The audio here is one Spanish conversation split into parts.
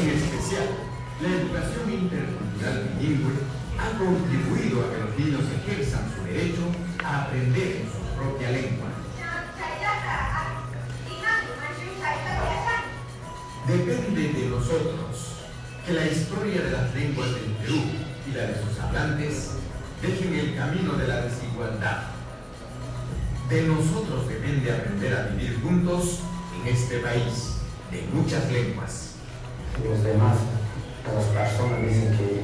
En especial, la educación intercultural bilingüe ha contribuido a que los niños ejerzan su derecho a aprender su propia lengua. Depende de nosotros que la historia de las lenguas del Perú y la de sus hablantes dejen el camino de la desigualdad. De nosotros depende aprender a vivir juntos en este país de muchas lenguas. Los demás, las personas dicen que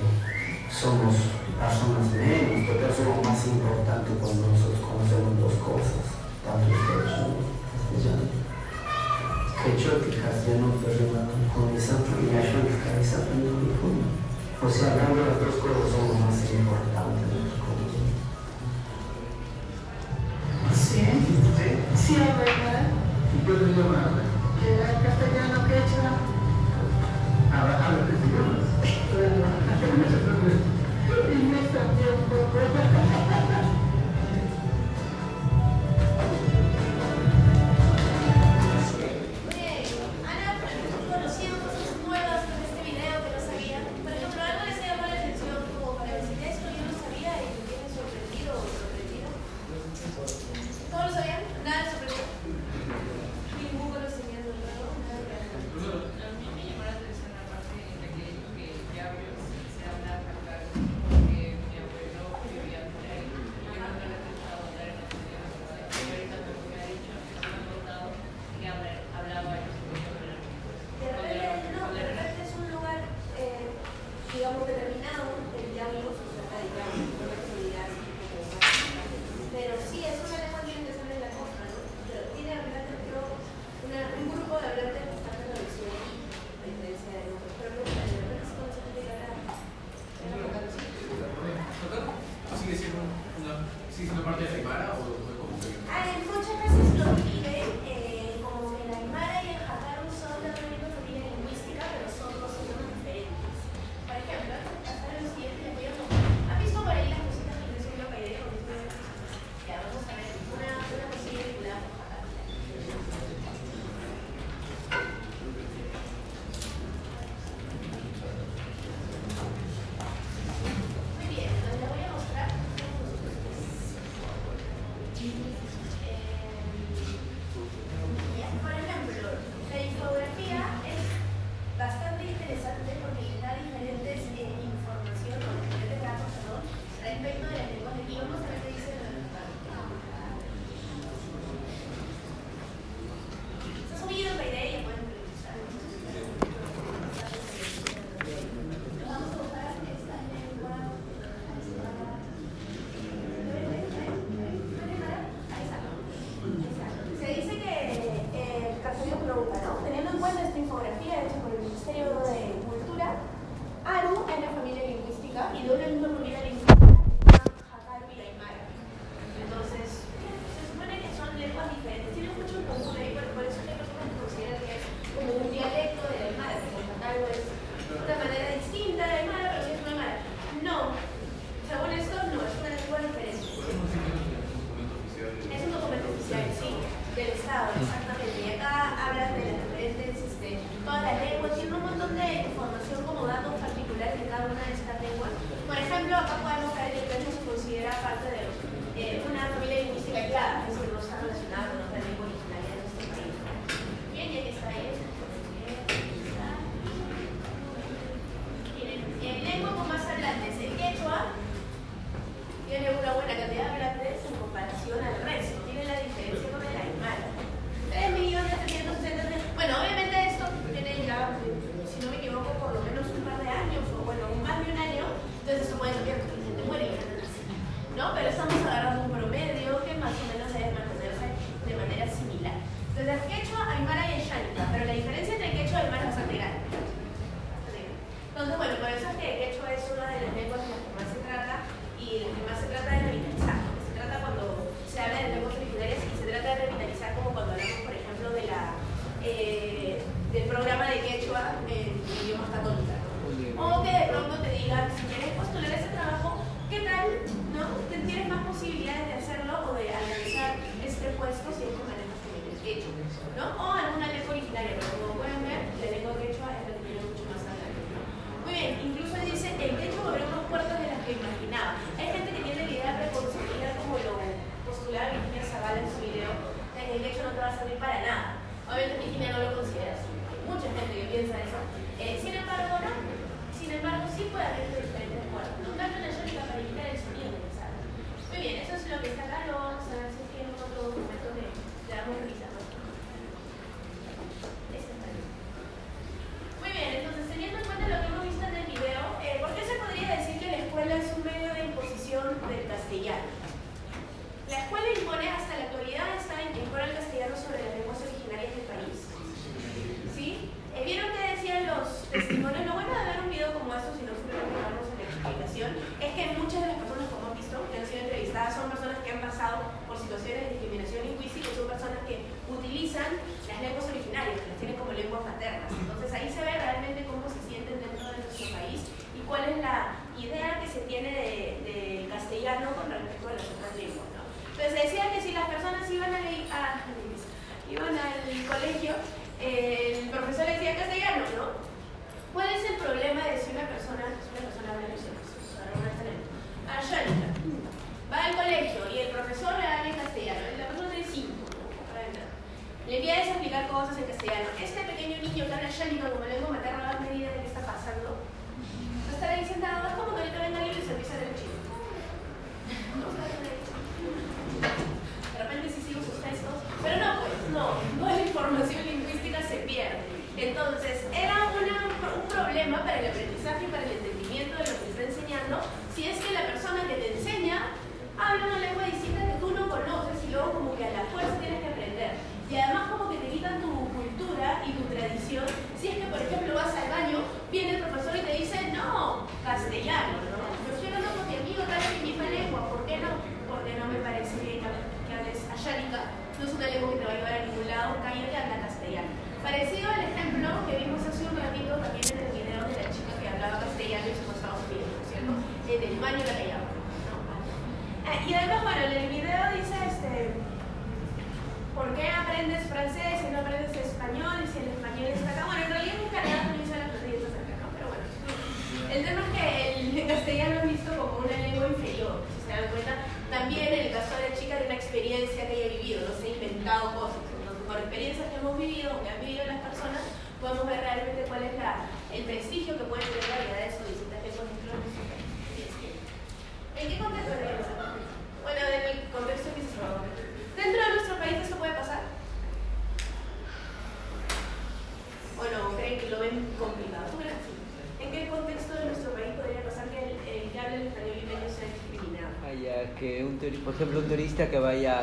somos personas menos, pero somos más importantes cuando nosotros conocemos dos cosas, tanto quechua, castellano. Quechua y castellano, pero con esa y esa O sea, hablando de las dos cosas somos más importantes. Sí, sí, ¿verdad? ¿Y qué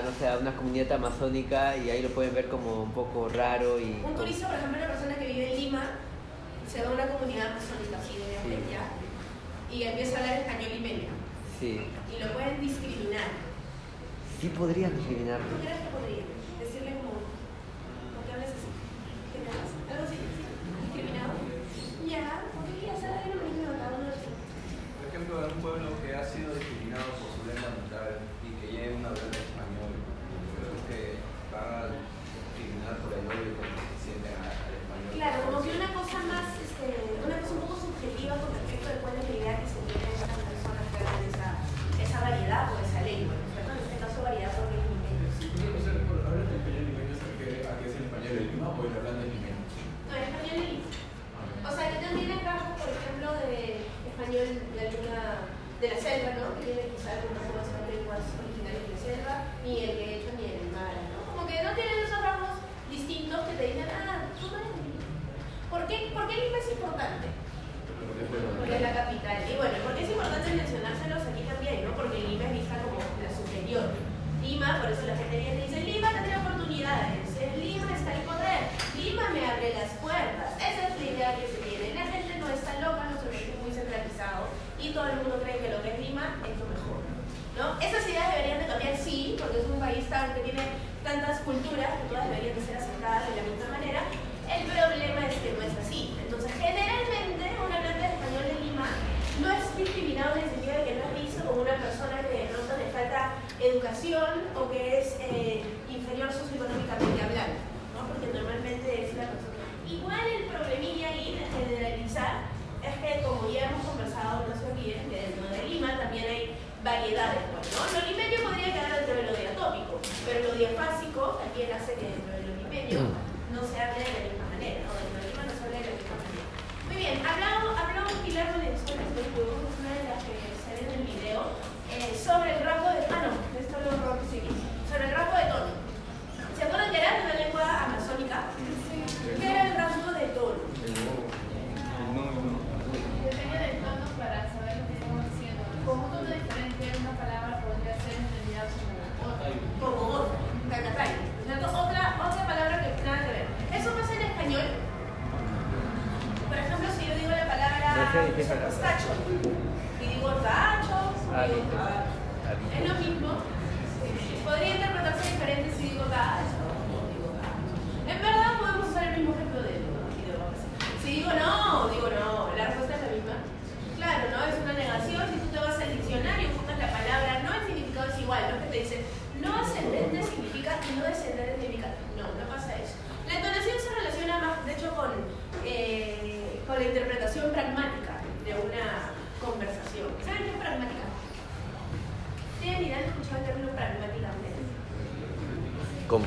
no sé, a una comunidad amazónica y ahí lo pueden ver como un poco raro. y Un turista, por ejemplo, una persona que vive en Lima, se va a una comunidad amazónica, así obviamente, sí. y empieza a hablar español y medio. Y lo pueden discriminar. Sí podrían discriminar. ¿Tú crees que podrían? Decirle como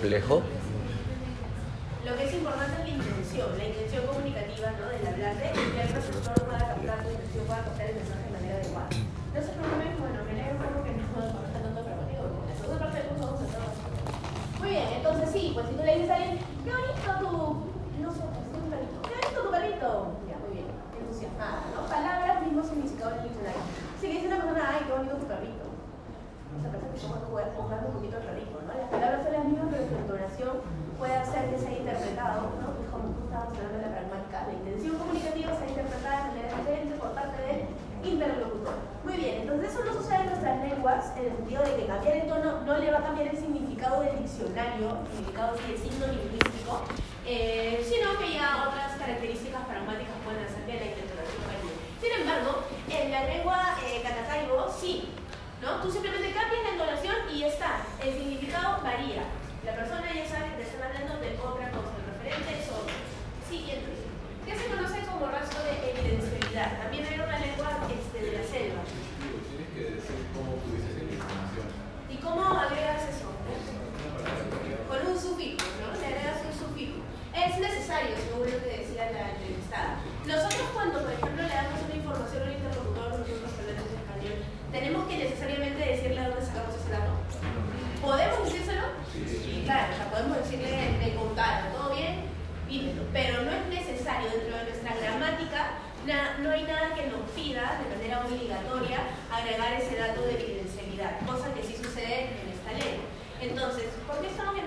complejo 我这上面。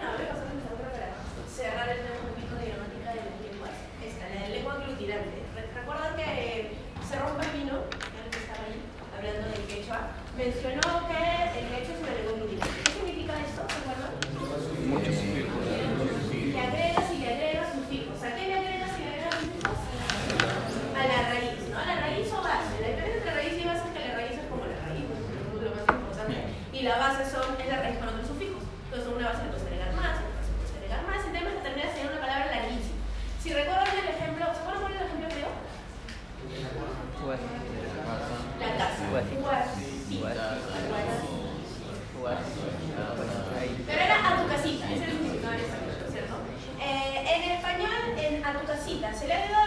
se la dedo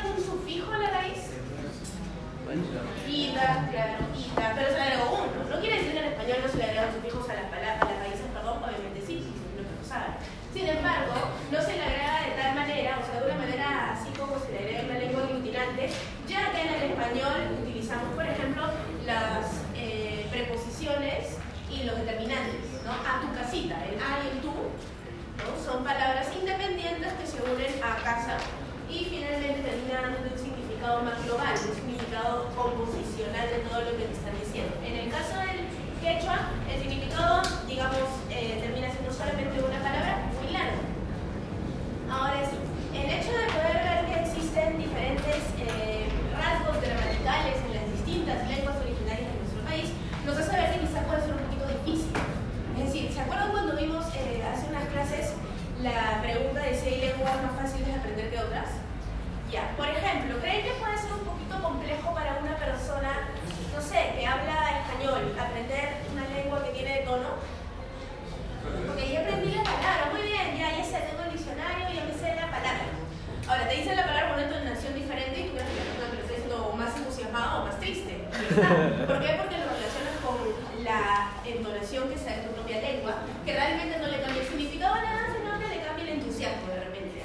¿Por qué? Porque lo relacionas con la entonación que está en tu propia lengua, que realmente no le cambia el significado a nada, sino que le cambia el entusiasmo de repente.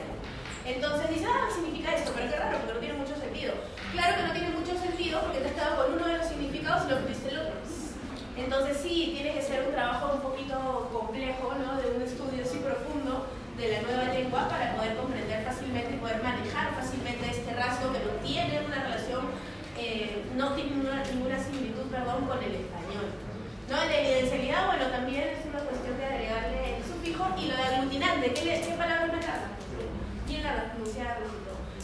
Entonces dices, ah, significa esto, pero qué raro, porque no tiene mucho sentido. Claro que no tiene mucho sentido porque te has quedado con uno de los significados y lo viste el otro. Entonces sí, tiene que ser un trabajo un poquito complejo, ¿no? de un estudio así profundo de la nueva lengua para poder comprender fácilmente y poder manejar fácilmente este rasgo que no tiene una relación no tiene ninguna, ninguna similitud perdón, con el español. ¿No? La evidencialidad, bueno, también es una cuestión de agregarle el sufijo y lo de aglutinante, ¿qué, le, qué palabra más larga? Bien larga, pronunciada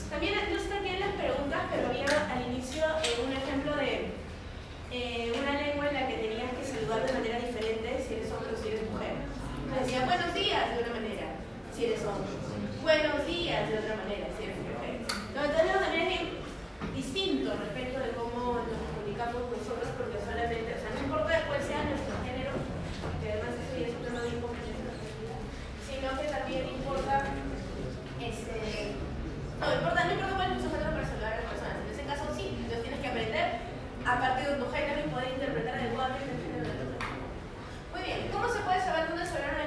También no están bien las preguntas, pero había al inicio eh, un ejemplo de eh, una lengua en la que tenías que saludar de manera diferente si eres hombre o si eres mujer. Decía buenos días de una manera, si eres hombre. Buenos días de otra manera, si eres mujer. No, entonces también es distinto respecto de cómo nos comunicamos nosotros, porque solamente, o sea, no importa cuál sea nuestro género, que además eso ya es un tema de competencia, sino que también importa, este, no importa, no importa cuál es nuestro género para saludar a las personas, en ese caso sí, entonces tienes que aprender a partir de tu género y poder interpretar adecuadamente el género de la otra. Muy bien, ¿cómo se puede saber dónde saludar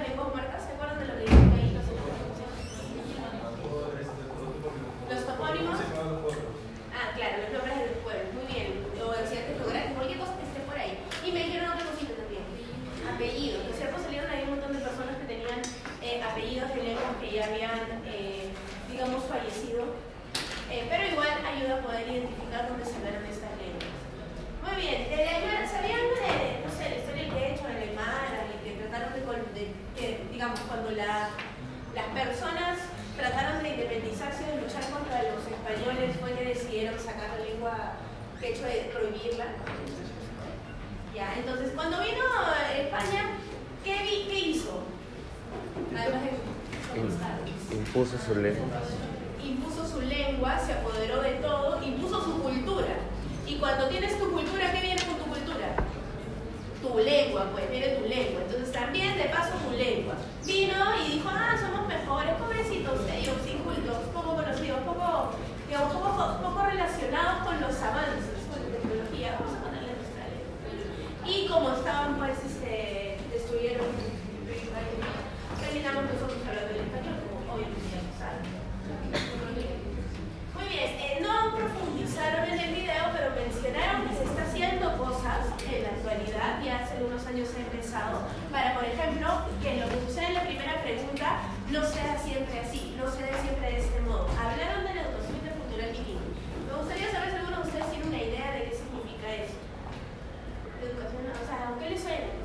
estudios he empezado para, por ejemplo, que lo que sucede en la primera pregunta no sea siempre así, no sea siempre de este modo. Hablaron de la educación cultural bilingüe. Me gustaría saber si alguno de ustedes tiene una idea de qué significa eso. Educación, o sea, ¿a qué le suena?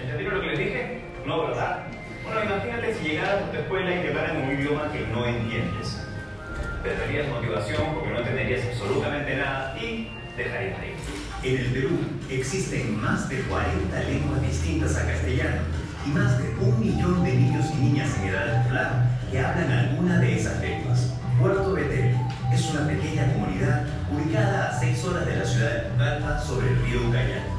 ¿Entendieron lo que les dije? No, ¿verdad? Bueno, imagínate si llegaras a tu escuela y te hablaran un idioma que no entiendes. Perderías motivación porque no entenderías absolutamente nada y dejarías de ir. En el Perú existen más de 40 lenguas distintas a castellano y más de un millón de niños y niñas en edad escolar que hablan alguna de esas lenguas. Puerto Betel es una pequeña comunidad ubicada a 6 horas de la ciudad de Pucallpa sobre el río Ucayali.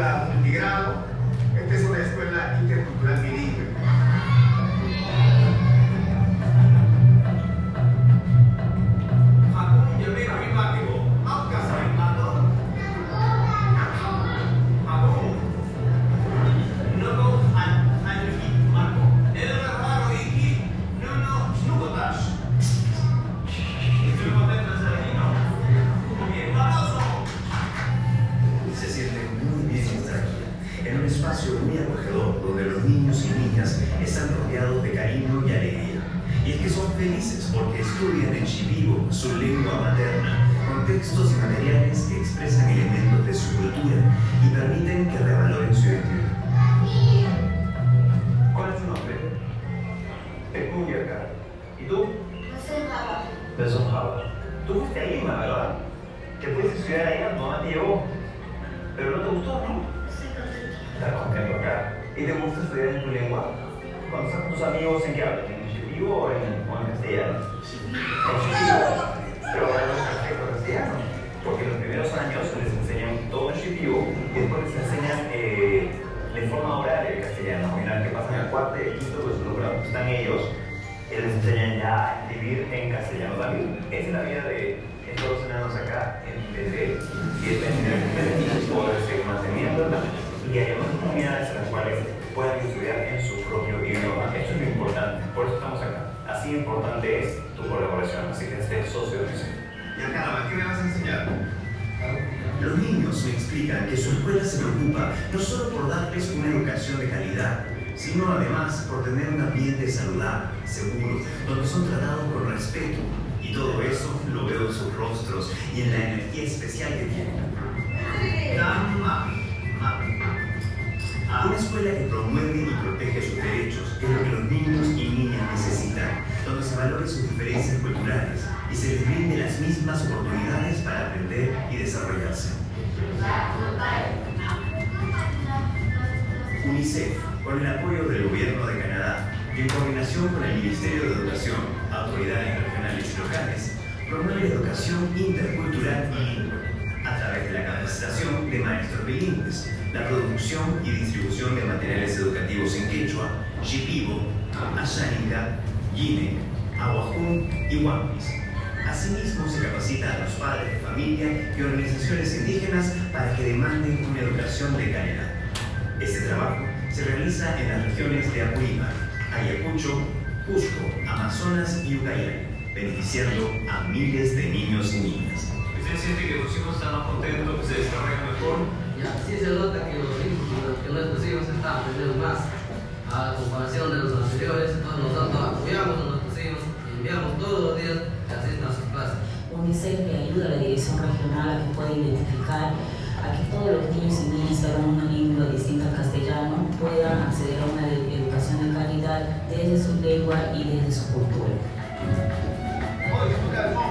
Multigrado, esta es una escuela intercultural bilingüe. Es la vida de estos enanos acá en Betel. Y es beneficios poder seguir manteniendo y unas comunidades en las cuales puedan estudiar en su propio idioma. Esto es lo importante, por eso estamos acá. Así importante es tu colaboración, así que estés socio de eso. Y acá, ¿qué me vas a enseñar? Los niños me explican que su escuela se preocupa no solo por darles una educación de calidad, sino además por tener un ambiente saludable, seguro, donde son tratados con respeto. Todo eso lo veo en sus rostros y en la energía especial que tienen. Una escuela que promueve y protege sus derechos es lo que los niños y niñas necesitan, donde se valoren sus diferencias culturales y se les brinde las mismas oportunidades para aprender y desarrollarse. UNICEF, con el apoyo del Gobierno de Canadá y en coordinación con el Ministerio de Educación, autoridades regionales y locales, promueve la educación intercultural bilingüe a través de la capacitación de maestros bilingües, la producción y distribución de materiales educativos en quechua, shipibo, ashánica, guine, aguajún y huampis. Asimismo, se capacita a los padres de familia y organizaciones indígenas para que demanden una educación de calidad. Este trabajo se realiza en las regiones de Apurímac, Ayacucho, Cusco, Amazonas y Ucayali, beneficiando a miles de niños y niñas. ¿Usted siente que tus hijos están más contentos, que se desarrollan mejor? Ya, sí se nota que los hijos, que nuestros hijos están aprendiendo más a comparación de los anteriores, nosotros apoyamos a nuestros hijos y enviamos todos los días que asistan a sus clases. UNICEF le ayuda a la dirección regional a que pueda identificar a que todos los niños y niñas que hablan una lengua distinta al castellano puedan acceder a una educación de calidad desde su lengua y desde su cultura. Yeah.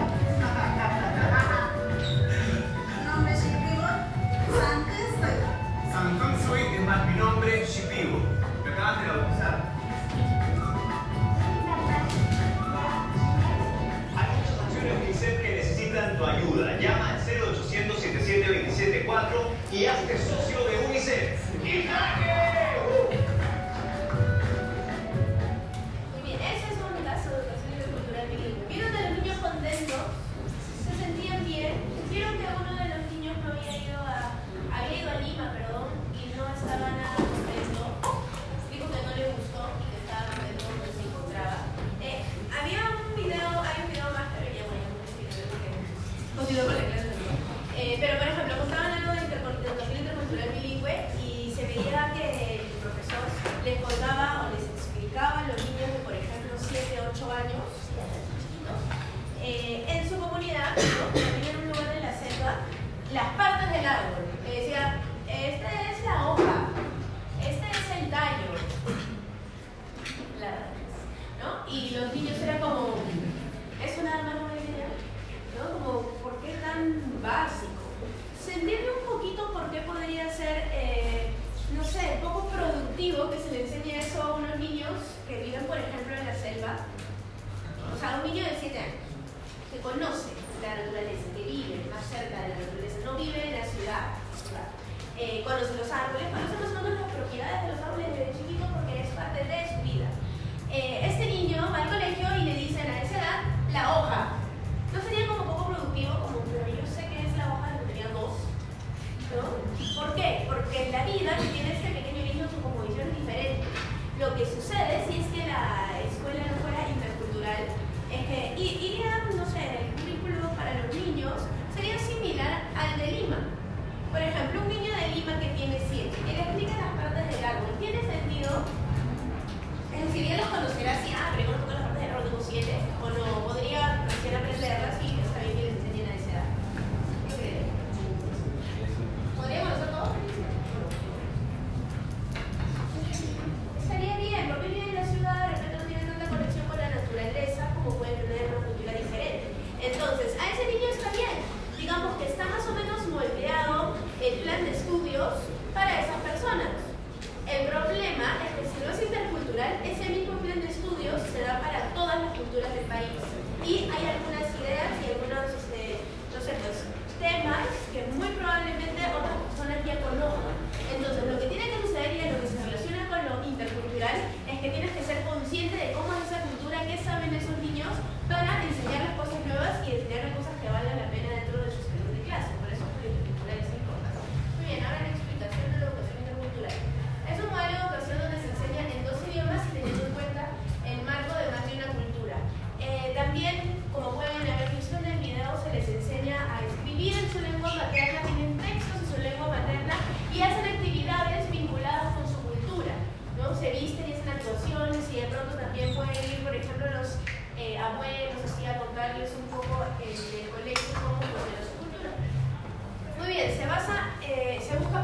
bilingüe y se veía que el profesor les contaba o les explicaba a los niños de, por ejemplo, 7, 8 años, eh, en su comunidad, ¿no? en un lugar de la selva, las partes del árbol. sea, un de 7 años que conoce la naturaleza, que vive más cerca de la naturaleza, no vive en la ciudad, eh, conoce los árboles, всем пока.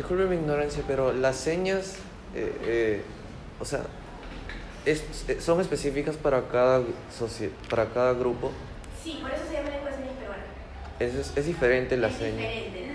Disculpe mi ignorancia, pero las señas, eh, eh, o sea, es, eh, ¿son específicas para cada, para cada grupo? Sí, por eso se llama lengua de señas peruana. Es, es diferente la es seña. Diferente,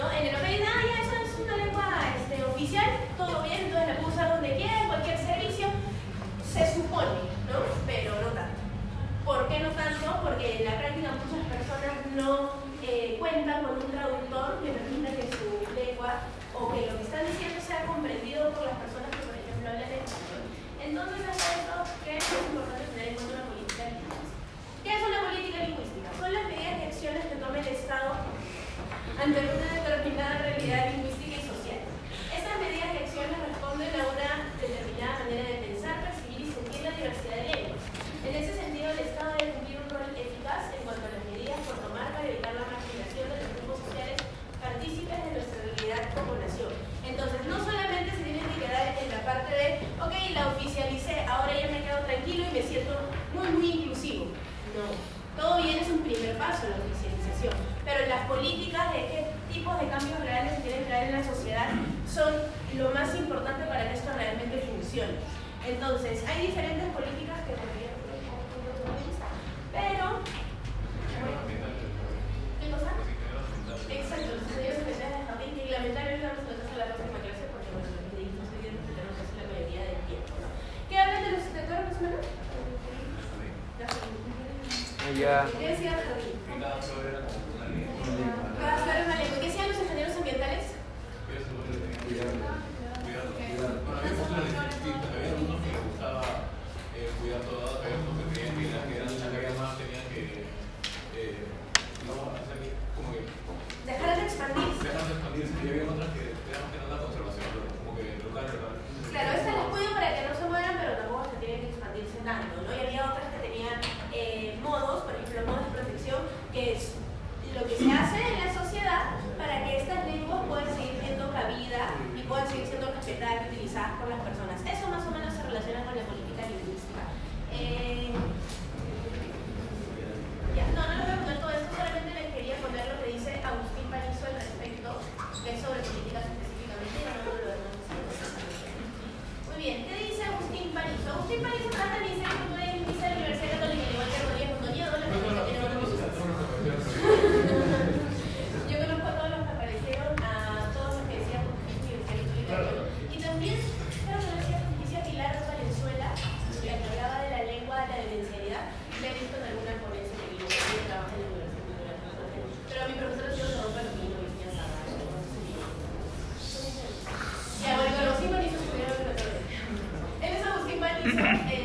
En el open, ah, ya, eso es una lengua este, oficial, todo bien, entonces la puedo usar donde quiera, cualquier servicio, se supone, ¿no? Pero no tanto. ¿Por qué no tanto? Porque en la práctica muchas personas no eh, cuentan con un traductor que permita que su lengua o que lo que están diciendo sea comprendido por las personas que, por ejemplo, hablan español. Entonces, hasta esto ante una determinada realidad sería... Para hacer una Yeah.